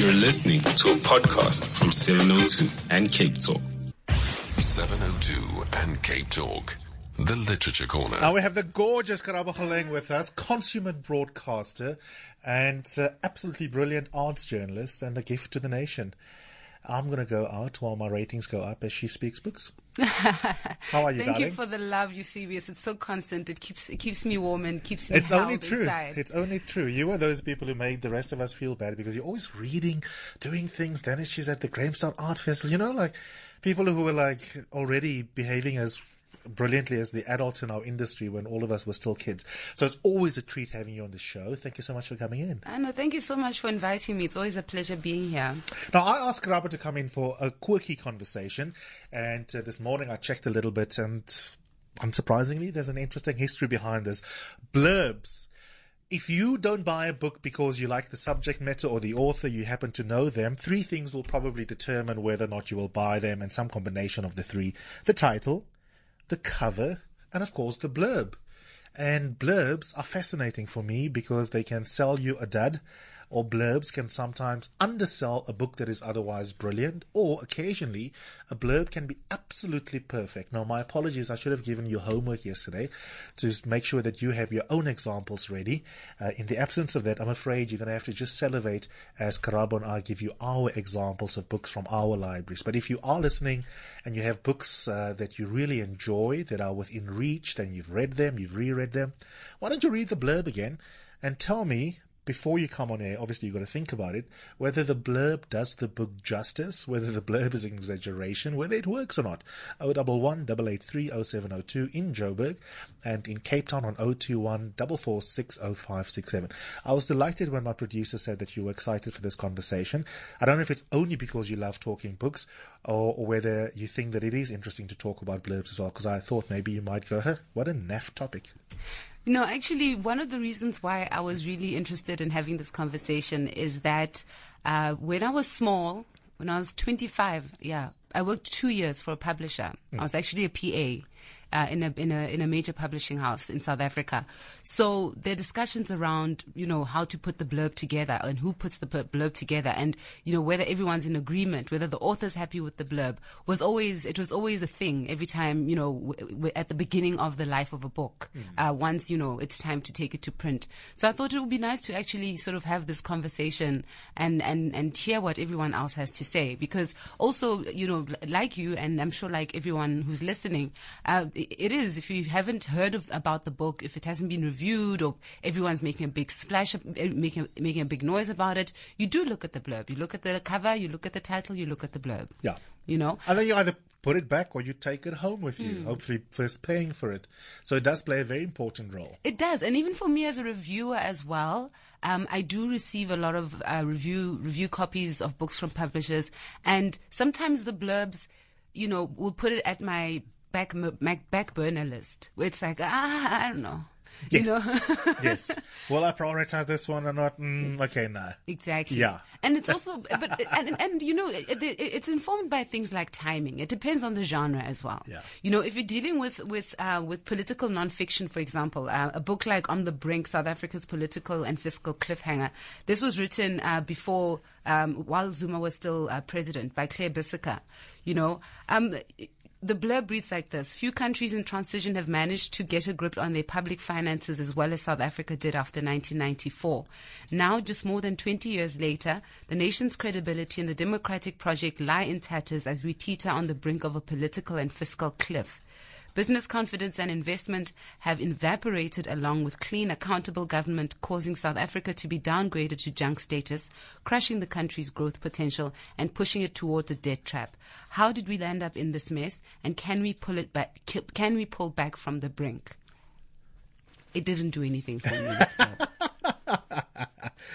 You're listening to a podcast from 702 and Cape Talk. 702 and Cape Talk. The Literature Corner. Now we have the gorgeous Karabo Kgoleng with us, consummate broadcaster and uh, absolutely brilliant arts journalist and a gift to the nation. I'm going to go out while my ratings go up as she speaks books. How are you, Thank darling? you for the love, Eusebius. It's so constant. It keeps it keeps me warm and keeps me. It's only true. inside. It's only true. You are those people who made the rest of us feel bad because you're always reading, doing things. Then she's at the Grahamstown Art Festival. You know, like people who were like already behaving as brilliantly as the adults in our industry when all of us were still kids. So it's always a treat having you on the show. Thank you so much for coming in. Anna, thank you so much for inviting me. It's always a pleasure being here. Now, I asked Karabo to come in for a quirky conversation, and uh, this morning I checked a little bit, and unsurprisingly, there's an interesting history behind this. Blurbs. If you don't buy a book because you like the subject matter or the author, you happen to know them, three things will probably determine whether or not you will buy them, and some combination of the three. The title, the cover, and of course the blurb. And blurbs are fascinating for me because they can sell you a dud, or blurbs can sometimes undersell a book that is otherwise brilliant, or occasionally a blurb can be absolutely perfect. Now, my apologies, I should have given you homework yesterday to make sure that you have your own examples ready. Uh, in the absence of that, I'm afraid you're going to have to just salivate as Karabo and I give you our examples of books from our libraries. But if you are listening and you have books uh, that you really enjoy, that are within reach, then you've read them, you've reread them, why don't you read the blurb again and tell me before you come on air, obviously you've got to think about it, whether the blurb does the book justice, whether the blurb is an exaggeration, whether it works or not. 011 883 0702 in Joburg and in Cape Town on 021 446 0567. I was delighted when my producer said that you were excited for this conversation. I don't know if it's only because you love talking books or, or whether you think that it is interesting to talk about blurbs as well, because I thought maybe you might go, huh, what a naff topic. No, actually, one of the reasons why I was really interested in having this conversation is that uh, when I was small, when I was 25, yeah, I worked two years for a publisher. I was actually a PA. Uh, in a in a in a major publishing house in South Africa, so there are discussions around you know how to put the blurb together and who puts the blurb together, and you know whether everyone's in agreement, whether the author's happy with the blurb was always it was always a thing every time you know w- w- at the beginning of the life of a book. Uh, once you know it's time to take it to print, so I thought it would be nice to actually sort of have this conversation and and and hear what everyone else has to say because also you know like you and I'm sure like everyone who's listening. Uh, it is if you haven't heard of about the book, if it hasn't been reviewed, or everyone's making a big splash, making making a big noise about it, you do look at the blurb. You look at the cover, you look at the title, you look at the blurb. Yeah. You know, And then you either put it back or you take it home with you, hopefully first paying for it. So it does play a very important role. It does, and even for me as a reviewer as well, um, I do receive a lot of uh, review review copies of books from publishers, and sometimes the blurbs, you know, will put it at my back back burner list, where it's like ah, I don't know, you know. yes. Will I prioritize this one or not? Mm, okay, no. Exactly. Yeah. And it's also, but and, and you know, it, it, it's informed by things like timing. It depends on the genre as well. Yeah. You know, if you're dealing with with uh, with political nonfiction, for example, uh, a book like On the Brink, South Africa's political and fiscal cliffhanger. This was written uh, before, um, while Zuma was still uh, president, by Claire Bisseker. You know. Um, the blurb reads like this. Few countries in transition have managed to get a grip on their public finances as well as South Africa did after 1994. Now, just more than 20 years later, the nation's credibility and the democratic project lie in tatters as we teeter on the brink of a political and fiscal cliff. Business confidence and investment have evaporated along with clean, accountable government, causing South Africa to be downgraded to junk status, crushing the country's growth potential and pushing it towards a debt trap. How did we land up in this mess? And can we pull it back? Can we pull back from the brink? It didn't do anything for me.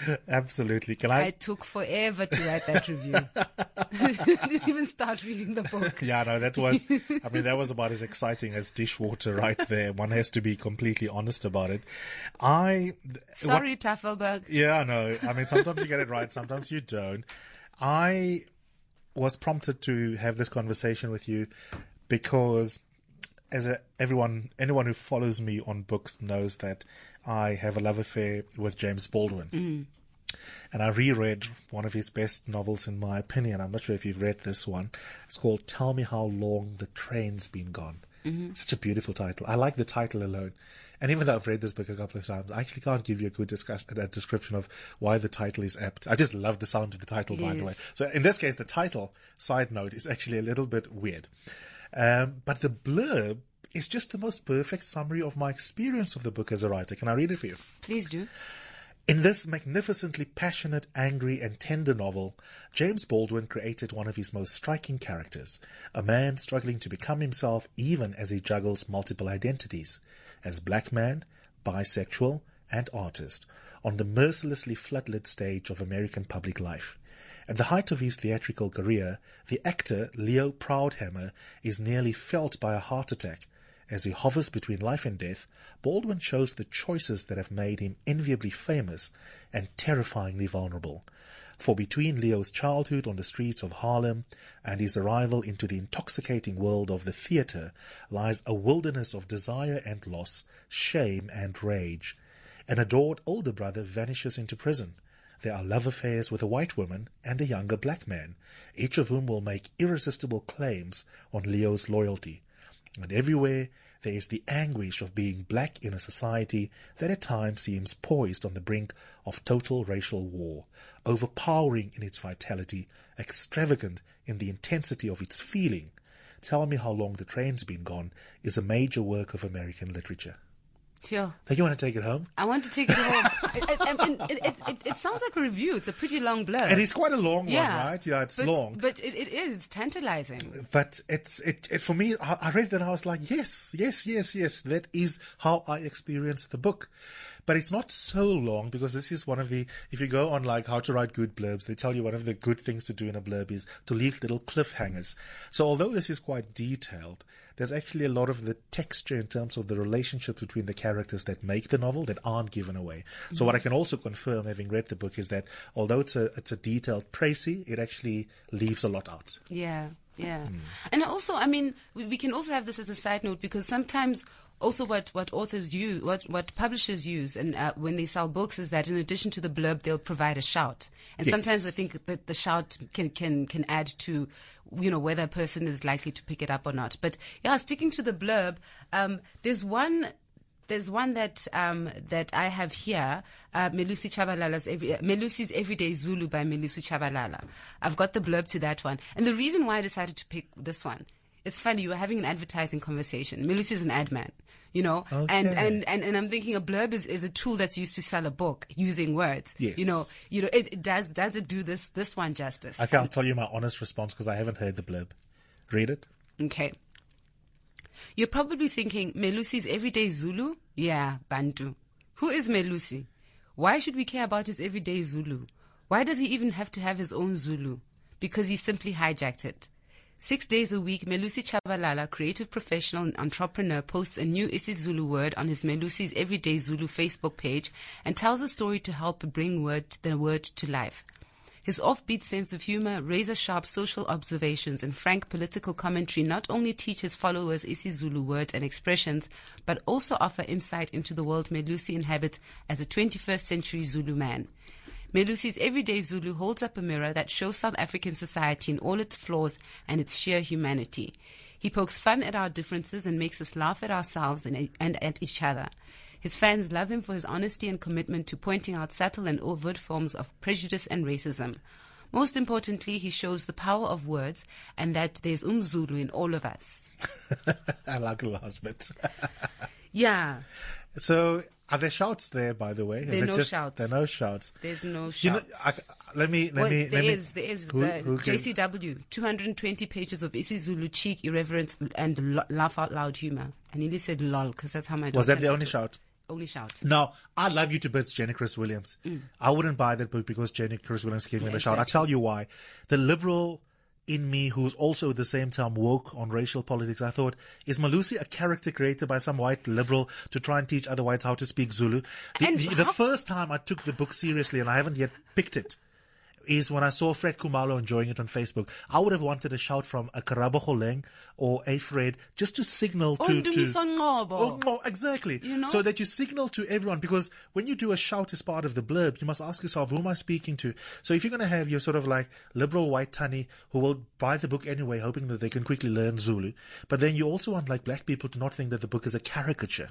Absolutely. Can I? I took forever to write that review. Didn't even start reading the book. yeah, no, that was, I mean, that was about as exciting as dishwater right there. One has to be completely honest about it. I, Sorry, Tafelberg. Yeah, no. I mean, sometimes you get it right, sometimes you don't. I was prompted to have this conversation with you because as a, everyone, anyone who follows me on books knows that I have a love affair with James Baldwin. Mm. And I reread one of his best novels, in my opinion. I'm not sure if you've read this one. It's called Tell Me How Long the Train's Been Gone. Such a beautiful title. I like the title alone. And even though I've read this book a couple of times, I actually can't give you a good discuss- a description of why the title is apt. I just love the sound of the title, by the way. So in this case, the title, side note, is actually a little bit weird. Um, but the blurb is just the most perfect summary of my experience of the book as a writer. Can I read it for you? Please do. In this magnificently passionate, angry, and tender novel, James Baldwin created one of his most striking characters, a man struggling to become himself even as he juggles multiple identities, as black man, bisexual, and artist, on the mercilessly floodlit stage of American public life. At the height of his theatrical career, the actor Leo Proudhammer is nearly felled by a heart attack. As he hovers between life and death, Baldwin shows the choices that have made him enviably famous and terrifyingly vulnerable. For between Leo's childhood on the streets of Harlem and his arrival into the intoxicating world of the theatre lies a wilderness of desire and loss, shame and rage. An adored older brother vanishes into prison. There are love affairs with a white woman and a younger black man, each of whom will make irresistible claims on Leo's loyalty. And everywhere there is the anguish of being black in a society that at times seems poised on the brink of total racial war, overpowering in its vitality, extravagant in the intensity of its feeling. Tell Me How Long the Train's Been Gone is a major work of American literature. Sure. Now, you want to take it home? I want to take it home. it, it, it, it, it, it sounds like a review. It's a pretty long blurb. And it's quite a long yeah. one, right? Yeah, it's but, long. But it, it is tantalizing. but it's it, it for me I, I read that and I was like yes yes yes yes that is how I experienced the book but it's not so long because this is one of the if you go on like how to write good blurbs they tell you one of the good things to do in a blurb is to leave little cliffhangers so although this is quite detailed there's actually a lot of the texture in terms of the relationships between the characters that make the novel that aren't given away. So what I can also confirm, having read the book, is that although it's a it's a detailed précis, it actually leaves a lot out. Yeah, yeah. Hmm. And also, I mean, we, we can also have this as a side note because sometimes also what, what authors use, what, what publishers use and uh, when they sell books is that in addition to the blurb, they'll provide a shout. And Yes. sometimes I think that the shout can, can, can add to, you know, whether a person is likely to pick it up or not. But yeah, sticking to the blurb, um, there's one there's one that um, that I have here, uh, Melusi Tshabalala's every, uh, Melusi's Everyday Zulu by Melusi Tshabalala. I've got the blurb to that one, and the reason why I decided to pick this one, it's funny. You were having an advertising conversation. Melusi is an ad man, you know, and, and and and I'm thinking a blurb is, is a tool that's used to sell a book using words. Yes. You know, you know, it, it does does it do this this one justice? Okay, I'll tell you my honest response because I haven't heard the blurb. Read it. Okay. You're probably thinking, Melusi's everyday Zulu? Yeah, Bantu. Who is Melusi? Why should we care about his everyday Zulu? Why does he even have to have his own Zulu? Because he simply hijacked it. Six days a week, Melusi Tshabalala, creative professional and entrepreneur, posts a new isiZulu word on his Melusi's Everyday Zulu Facebook page and tells a story to help bring word, the word to life. His offbeat sense of humor, razor sharp social observations, and frank political commentary not only teach his followers isiZulu words and expressions, but also offer insight into the world Melusi inhabits as a 21st century Zulu man. Melusi's Everyday Zulu holds up a mirror that shows South African society in all its flaws and its sheer humanity. He pokes fun at our differences and makes us laugh at ourselves and, and at each other. His fans love him for his honesty and commitment to pointing out subtle and overt forms of prejudice and racism. Most importantly, he shows the power of words and that there's umzulu in all of us. I like the last bit. Yeah, so, are there shouts there, by the way? There are no just, shouts. There are no shouts. there's no You know, shouts. I, let me, let Well, me, there let is, me. there is Who- the who JCW, 220 pages of isiZulu cheek, irreverence, and lo- laugh out loud humor. I nearly said lol because that's how my Was that the only shout? Only shout. No, I love you to bits, Jenny Crwys-Williams. I wouldn't buy that book because Jenny Crwys-Williams gave me Mm. Yeah, the shout. I exactly. tell you why. The liberal in me, who's also at the same time woke on racial politics, I thought, is Malusi a character created by some white liberal to try and teach other whites how to speak Zulu? The, the, the first time I took the book seriously, and I haven't yet picked it, is when I saw Fred Khumalo enjoying it on Facebook. I would have wanted a shout from a Karabo Kgoleng or a Fred just to signal to. to. Oh, no, exactly. You know? So that you signal to everyone because when you do a shout as part of the blurb, you must ask yourself, who am I speaking to? So if you're going to have your sort of like liberal white tunny who will buy the book anyway, hoping that they can quickly learn Zulu, but then you also want like black people to not think that the book is a caricature.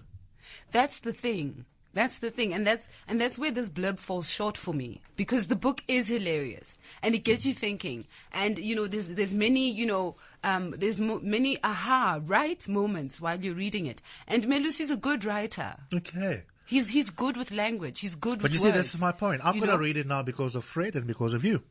That's the thing. That's the thing, and that's and that's where this blurb falls short for me because the book is hilarious and it gets you thinking. And you know, there's there's many you know um, there's mo- many aha right moments while you're reading it. And Melusi's a good writer. Okay. He's he's good with language. He's good But you see, words. this is my point. I'm going to read it now because of Fred and because of you.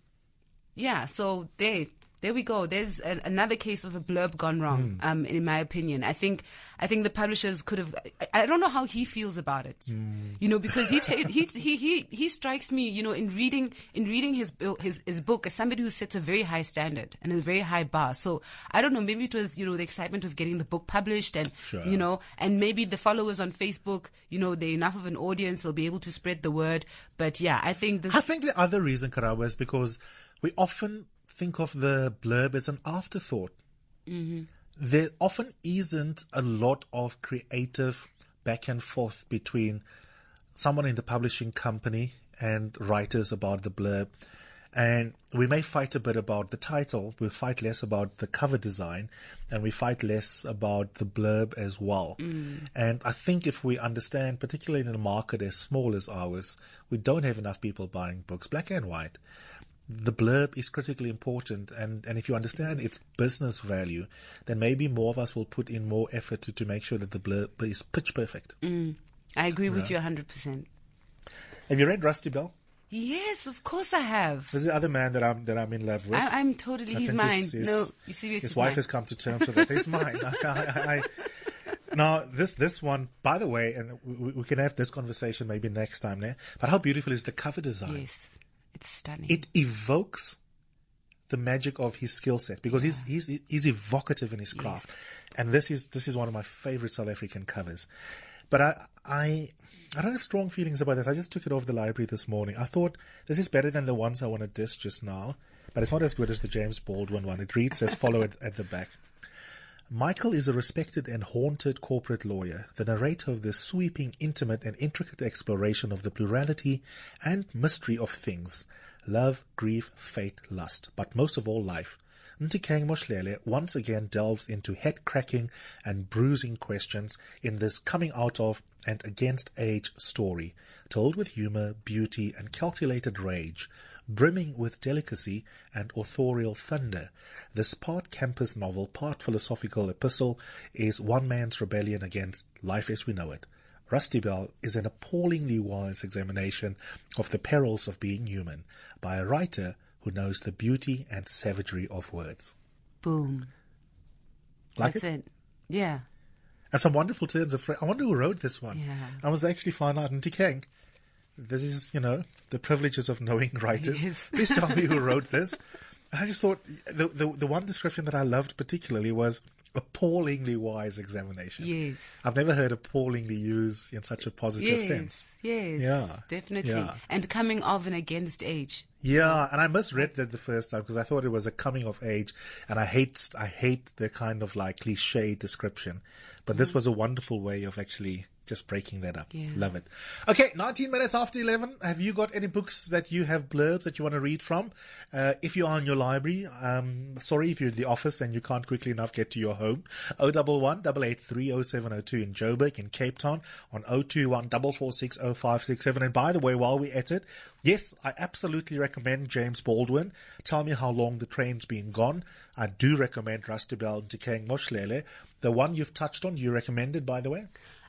Yeah, so there, there we go. There's a, another case of a blurb gone wrong, Hmm. um, in my opinion. I think, I think the publishers could have. I, I don't know how he feels about it, Hmm. you know, because he, ta- he he he he strikes me, you know, in reading in reading his his his book as somebody who sets a very high standard and a very high bar. So I don't know, maybe it was you know the excitement of getting the book published and Sure. you know, and maybe the followers on Facebook, you know, they're enough of an audience, they'll be able to spread the word. But yeah, I think this. I think the other reason, Karawa, is because we often think of the blurb as an afterthought. Mm-hmm. There often isn't a lot of creative back and forth between someone in the publishing company and writers about the blurb. And we may fight a bit about the title, we fight less about the cover design, and we fight less about the blurb as well. Mm. And I think if we understand, particularly in a market as small as ours, we don't have enough people buying books, black and white. The blurb is critically important, and, and if you understand its business value, then maybe more of us will put in more effort to, to make sure that the blurb is pitch perfect. Mm, I agree with you 100%. Have you read Rusty Bell? Yes, of course I have. This is the other man that I'm that I'm in love with. I, I'm totally, I he's mine. his- his- no, you see, his wife has come to terms with it. He's mine. I, I, now this this one, by the way, and we, we can have this conversation maybe next time. There, but how beautiful is the cover design? Yes, it's stunning. It evokes the magic of his skill set because he's he's he's evocative in his craft, and this is this is one of my favorite South African covers. But I I I don't have strong feelings about this. I just took it off the library this morning. I thought this is better than the ones I want to diss just now, but it's not as good as the James Baldwin one. It reads as follow at, at the back. Michael is a respected and haunted corporate lawyer, the narrator of this sweeping, intimate, and intricate exploration of the plurality and mystery of things love, grief, fate, lust, but most of all life. Nthikeng Mohlele once again delves into head cracking and bruising questions in this coming out of and against age story, told with humor, beauty, and calculated rage brimming with delicacy and authorial thunder. This part campus novel, part philosophical epistle is one man's rebellion against life as we know it. Rusty Bell is an appallingly wise examination of the perils of being human by a writer who knows the beauty and savagery of words. Boom. Like That's it? it? Yeah. And some wonderful turns of phrase. I wonder who wrote this one. Yeah. I was actually find out in Tikeng. This is, you know, the privileges of knowing writers. Yes. Please tell me who wrote this. I just thought the, the the one description that I loved particularly was appallingly wise examination. Yes. I've never heard appallingly used in such a positive Yes. sense. Yes. Yeah. Definitely. Yeah. And coming of and against age. Yeah, and I misread that the first time because I thought it was a coming of age, and I hate I hate the kind of like cliche description, but this was a wonderful way of actually just breaking that up. Yeah. Love it. Okay, 19 minutes after 11. Have you got any books that you have blurbs that you want to read from? Uh, if you are in your library, um, sorry if you're in the office and you can't quickly enough get to your home. 011 883 0702 in Joburg, in Cape Town, on 021 446 0567. And by the way, while we're at it, yes, I absolutely recommend James Baldwin. Tell me how long the train's been gone. I do recommend Rusty Bell and Nthikeng Mohlele. The one you've touched on, you recommended, by the way?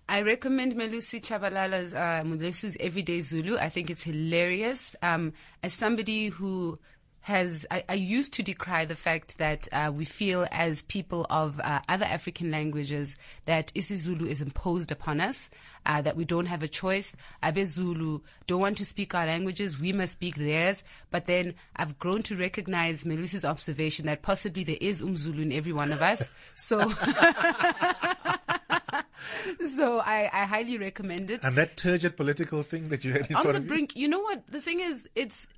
I recommend Melusi Tshabalala's uh, Melusi's Everyday Zulu. I think it's hilarious. Um, as somebody who has, I, I used to decry the fact that uh, we feel as people of uh, other African languages that isiZulu is imposed upon us, uh, that we don't have a choice. Abe Zulu don't want to speak our languages, we must speak theirs. But then I've grown to recognize Melusi's observation that possibly there is Umzulu in every one of us. So. so I, I highly recommend it. And that turgid political thing that you had in On front the of you? brink, you know what? The thing is, it's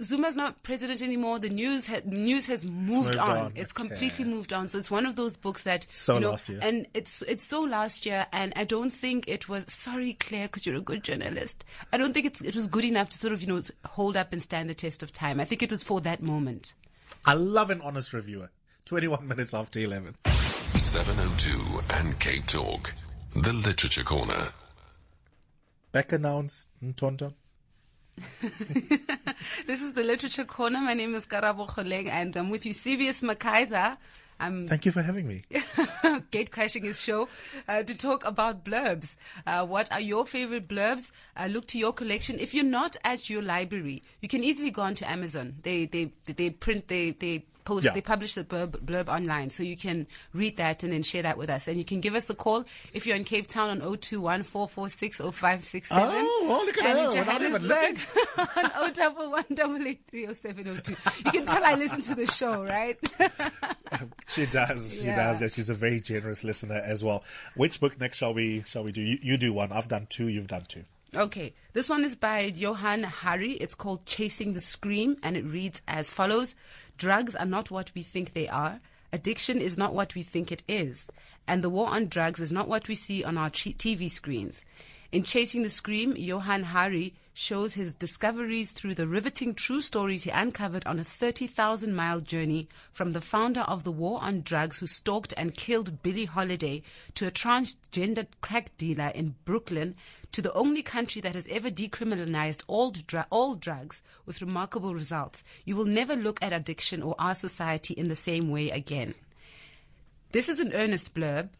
Zuma's not president anymore. The news ha- news has moved, moved on. on. It's Okay. completely moved on. So it's one of those books that So you know, last year. and it's it's so last year. And I don't think it was. Sorry, Claire, because you're a good journalist. I don't think it's it was good enough to sort of you know hold up and stand the test of time. I think it was for that moment. I love an honest reviewer. 21 minutes after 11. 702 and Cape Talk. The Literature Corner. Back announced, Ntonton. This is the Literature Corner. My name is Karabo Kgoleng, and I'm with Eusebius McKaiser. I'm Thank you for having me. gate crashing his show uh, to talk about blurbs. Uh, what are your favorite blurbs? Uh, look to your collection. If you're not at your library, you can easily go onto Amazon. They they they print they they post Yeah. they publish the blurb, blurb online, so you can read that and then share that with us. And you can give us a call if you're in Cape Town on 021 446 0567. Oh, well, look at and her, in Johannesburg on 011 You can tell I listen to the show, right? She does. She Yeah. does. Yeah, she's a very generous listener as well. Which book next shall we shall we do? You, you do one. I've done two. You've done two. Okay, this one is by Johann Hari. It's called Chasing the Scream, and it reads as follows Drugs are not what we think they are. Addiction is not what we think it is. And the war on drugs is not what we see on our TV screens. In Chasing the Scream, Johann Hari shows his discoveries through the riveting true stories he uncovered on a 30,000 mile journey from the founder of the war on drugs who stalked and killed Billie Holiday to a transgender crack dealer in Brooklyn to the only country that has ever decriminalized all, dr- all drugs with remarkable results. You will never look at addiction or our society in the same way again. This is an earnest blurb.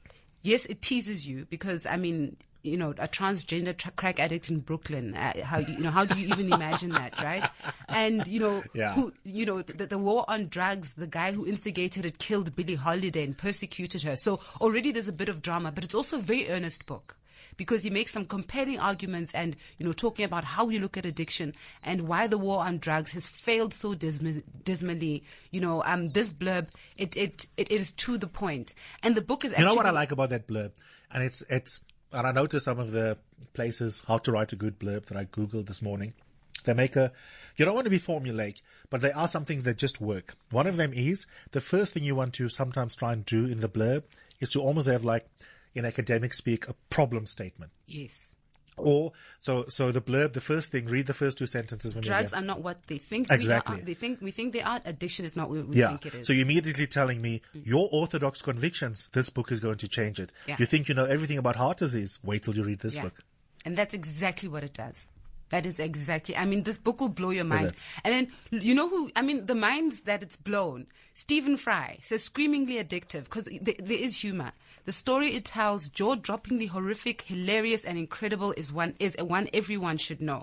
Yes, it teases you because I mean, you know, a transgender tra- crack addict in Brooklyn. Uh, how you, know? How do you even imagine that, right? And you know, Yeah. who you know, the, the war on drugs. The guy who instigated it killed Billie Holiday and persecuted her. So already there's a bit of drama, but it's also a very earnest book because he makes some compelling arguments and you know talking about how we look at addiction and why the war on drugs has failed so disma- dismally you know um this blurb it, it it is to the point and the book is You know what I like about that blurb, and it's it's and I noticed some of the places how to write a good blurb that I googled this morning. They make a. You don't want to be formulaic, but there are some things that just work. One of them is the first thing you want to sometimes try and do in the blurb is to almost have like in academic speak a problem statement. yes Or so so the blurb, the first thing, read the first two sentences when drugs you're not what they think Exactly. we are. they think we think they are addiction is not what we Yeah. think it is So you're immediately telling me your orthodox convictions, this book is going to change it. Yeah. You think you know everything about heart disease. Wait till you read this Yeah. book. And that's exactly what it does. That is exactly. I mean, this book will blow your mind. And then you know who? I mean, the minds that it's blown. Stephen Fry says screamingly addictive because th- there is humor. The story it tells, jaw-droppingly horrific, hilarious, and incredible, is one is one everyone should know.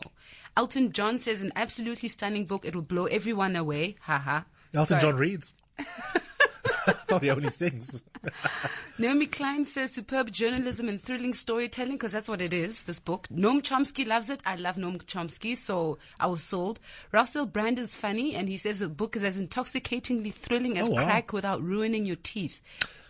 Elton John says an absolutely stunning book. It will blow everyone away. Haha. Elton Sorry. John reads. I thought he only sings. Naomi Klein says superb journalism and thrilling storytelling because that's what it is, this book. Noam Chomsky loves it. I love Noam Chomsky, so I was sold. Russell Brand is funny and he says the book is as intoxicatingly thrilling as Oh, wow. crack without ruining your teeth.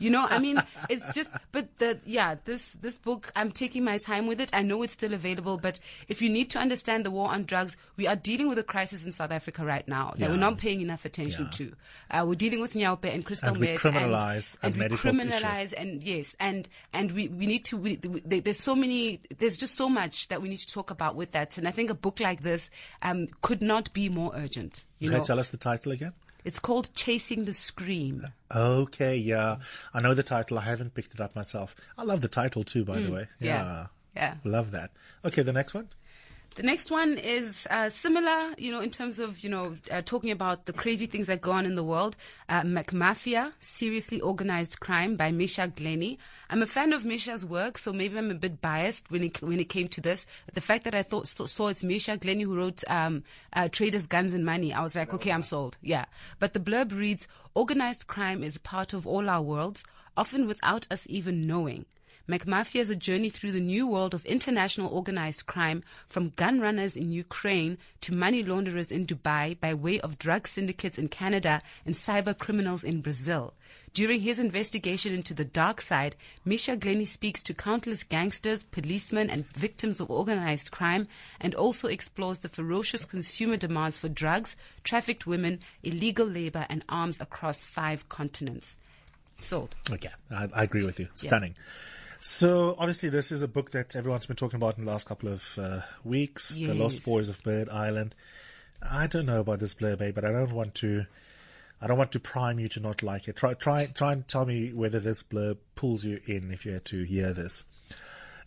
You know, I mean, it's just, but the, yeah, this, this book, I'm taking my time with it. I know it's still available, but if you need to understand the war on drugs, we are dealing with a crisis in South Africa right now that Yeah. we're not paying enough attention Yeah. to. Uh, we're dealing with nyaope and crystal And we meth criminalize a and, and we issue. Criminalize and yes, and and we, we need to. We, we, there's so many. There's just so much that we need to talk about with that. And I think a book like this um, could not be more urgent. You Can know, you tell us the title again? it's called Chasing the Scream. Okay, yeah. I know the title. I haven't picked it up myself. I love the title too, by the way. Mm, yeah, yeah. Love that. Okay, the next one. The next one is uh, similar, you know, in terms of, you know, uh, talking about the crazy things that go on in the world. Uh, McMafia, Seriously Organized Crime by Misha Glenny. I'm a fan of Misha's work, so maybe I'm a bit biased when it, when it came to this. The fact that I thought saw, it's Misha Glenny who wrote um, uh, Traders, Guns and Money, I was like, okay, I'm sold. Yeah. But the blurb reads, Organized crime is part of all our worlds, often without us even knowing. McMafia is a journey through the new world of international organized crime from gun runners in Ukraine to money launderers in Dubai by way of drug syndicates in Canada and cyber criminals in Brazil. During his investigation into the dark side, Misha Glenny speaks to countless gangsters, policemen, and victims of organized crime and also explores the ferocious consumer demands for drugs, trafficked women, illegal labor, and arms across five continents. Sold. Okay, I, I agree with you. Stunning. So obviously, this is a book that everyone's been talking about in the last couple of uh, weeks. The Lost Boys of Bird Island. I don't know about this blurb, eh, but I don't want to. I don't want to prime you to not like it. Try, try, try and tell me whether this blurb pulls you in if you had to hear this.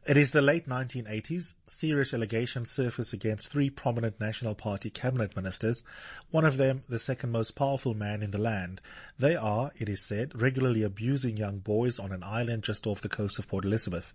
It is the late 1980s. Serious allegations surface against three prominent National Party cabinet ministers, one of them the second most powerful man in the land. They are, it is said, regularly abusing young boys on an island just off the coast of Port Elizabeth.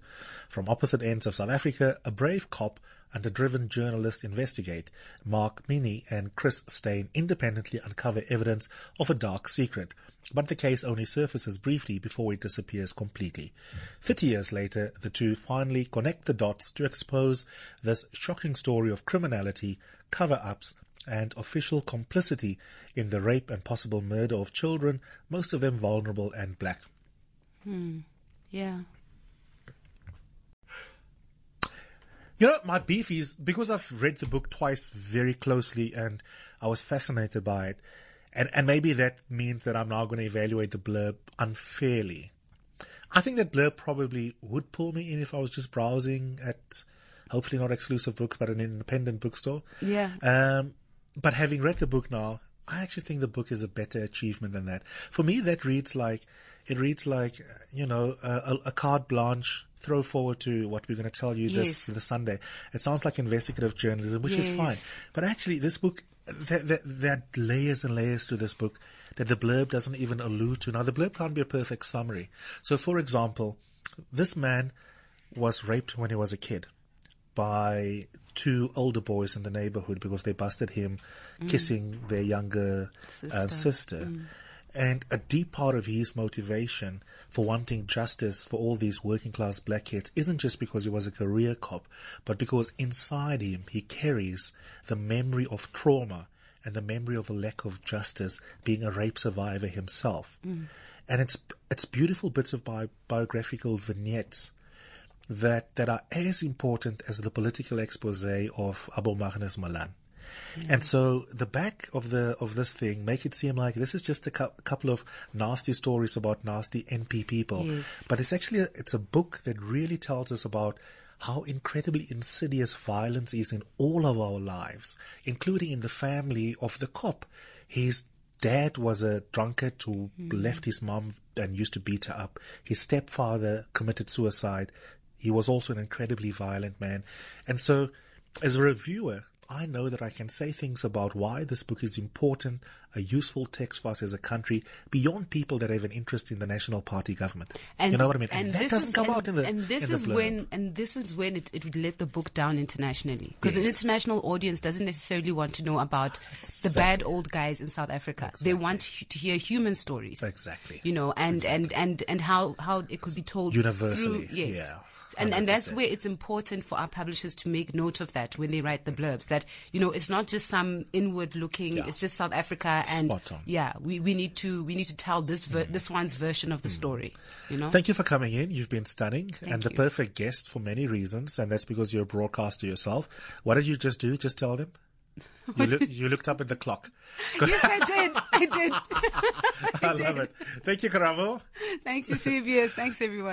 From opposite ends of South Africa, a brave cop and the driven journalist investigate. Mark Minnie and Chris Steyn independently uncover evidence of a dark secret but the case only surfaces briefly before it disappears completely. Thirty years later, the two finally connect the dots to expose this shocking story of criminality, cover-ups, and official complicity in the rape and possible murder of children, most of them vulnerable and black. Hmm. Yeah. You know, my beef is because I've read the book twice very closely and I was fascinated by it. And, and maybe that means that I'm now going to evaluate the blurb unfairly. I think that blurb probably would pull me in if I was just browsing at, hopefully not exclusive books, but an independent bookstore. Yeah. Um, but having read the book now, I actually think the book is a better achievement than that. For me, that reads like it reads like you know a, a carte blanche. Throw forward to what we're going to tell you this Yes. this Sunday. It sounds like investigative journalism, which is fine. But actually, this book there, there, there are layers and layers to this book that the blurb doesn't even allude to. Now, the blurb can't be a perfect summary. So, for example, this man was raped when he was a kid by two older boys in the neighborhood because they busted him kissing their younger uh, sister. And a deep part of his motivation for wanting justice for all these working class black kids isn't just because he was a career cop, but because inside him he carries the memory of trauma and the memory of a lack of justice being a rape survivor himself. Mm. And it's it's beautiful bits of bi- biographical vignettes that that are as important as the political expose of Abu Magnus Malan. Mm. And so the back of the of this thing make it seem like this is just a cou- couple of nasty stories about nasty NP people, Yes. but it's actually a, it's a book that really tells us about how incredibly insidious violence is in all of our lives, including in the family of the cop. His dad was a drunkard who mm. left his mom and used to beat her up. His stepfather committed suicide. He was also an incredibly violent man. And so, as a reviewer, I know that I can say things about why this book is important, a useful text for us as a country, beyond people that have an interest in the National Party government. And, you know what I mean? And, that this doesn't is, come and, out in the and this is when and this is when it, it would let the book down internationally because an international audience doesn't necessarily want to know about the bad old guys in South Africa. They want to hear human stories. Exactly. You know, and and and and how how it could be told Universally, through- yes. yeah. And, and that's where it's important for our publishers to make note of that when they write the blurbs. That you know, it's not just some inward-looking. Yeah. It's just South Africa, and. Mm. yeah, we, we need to we need to tell this ver- this one's version of the story. You know, Thank you for coming in. You've been stunning and the perfect guest for many reasons, and that's because you're a broadcaster yourself. What did you just do? Just tell them. You, look, you looked up at the clock. yes, I did. I did. I love it. Thank you, Karamo. Thanks, Eusebius. Thanks, everyone.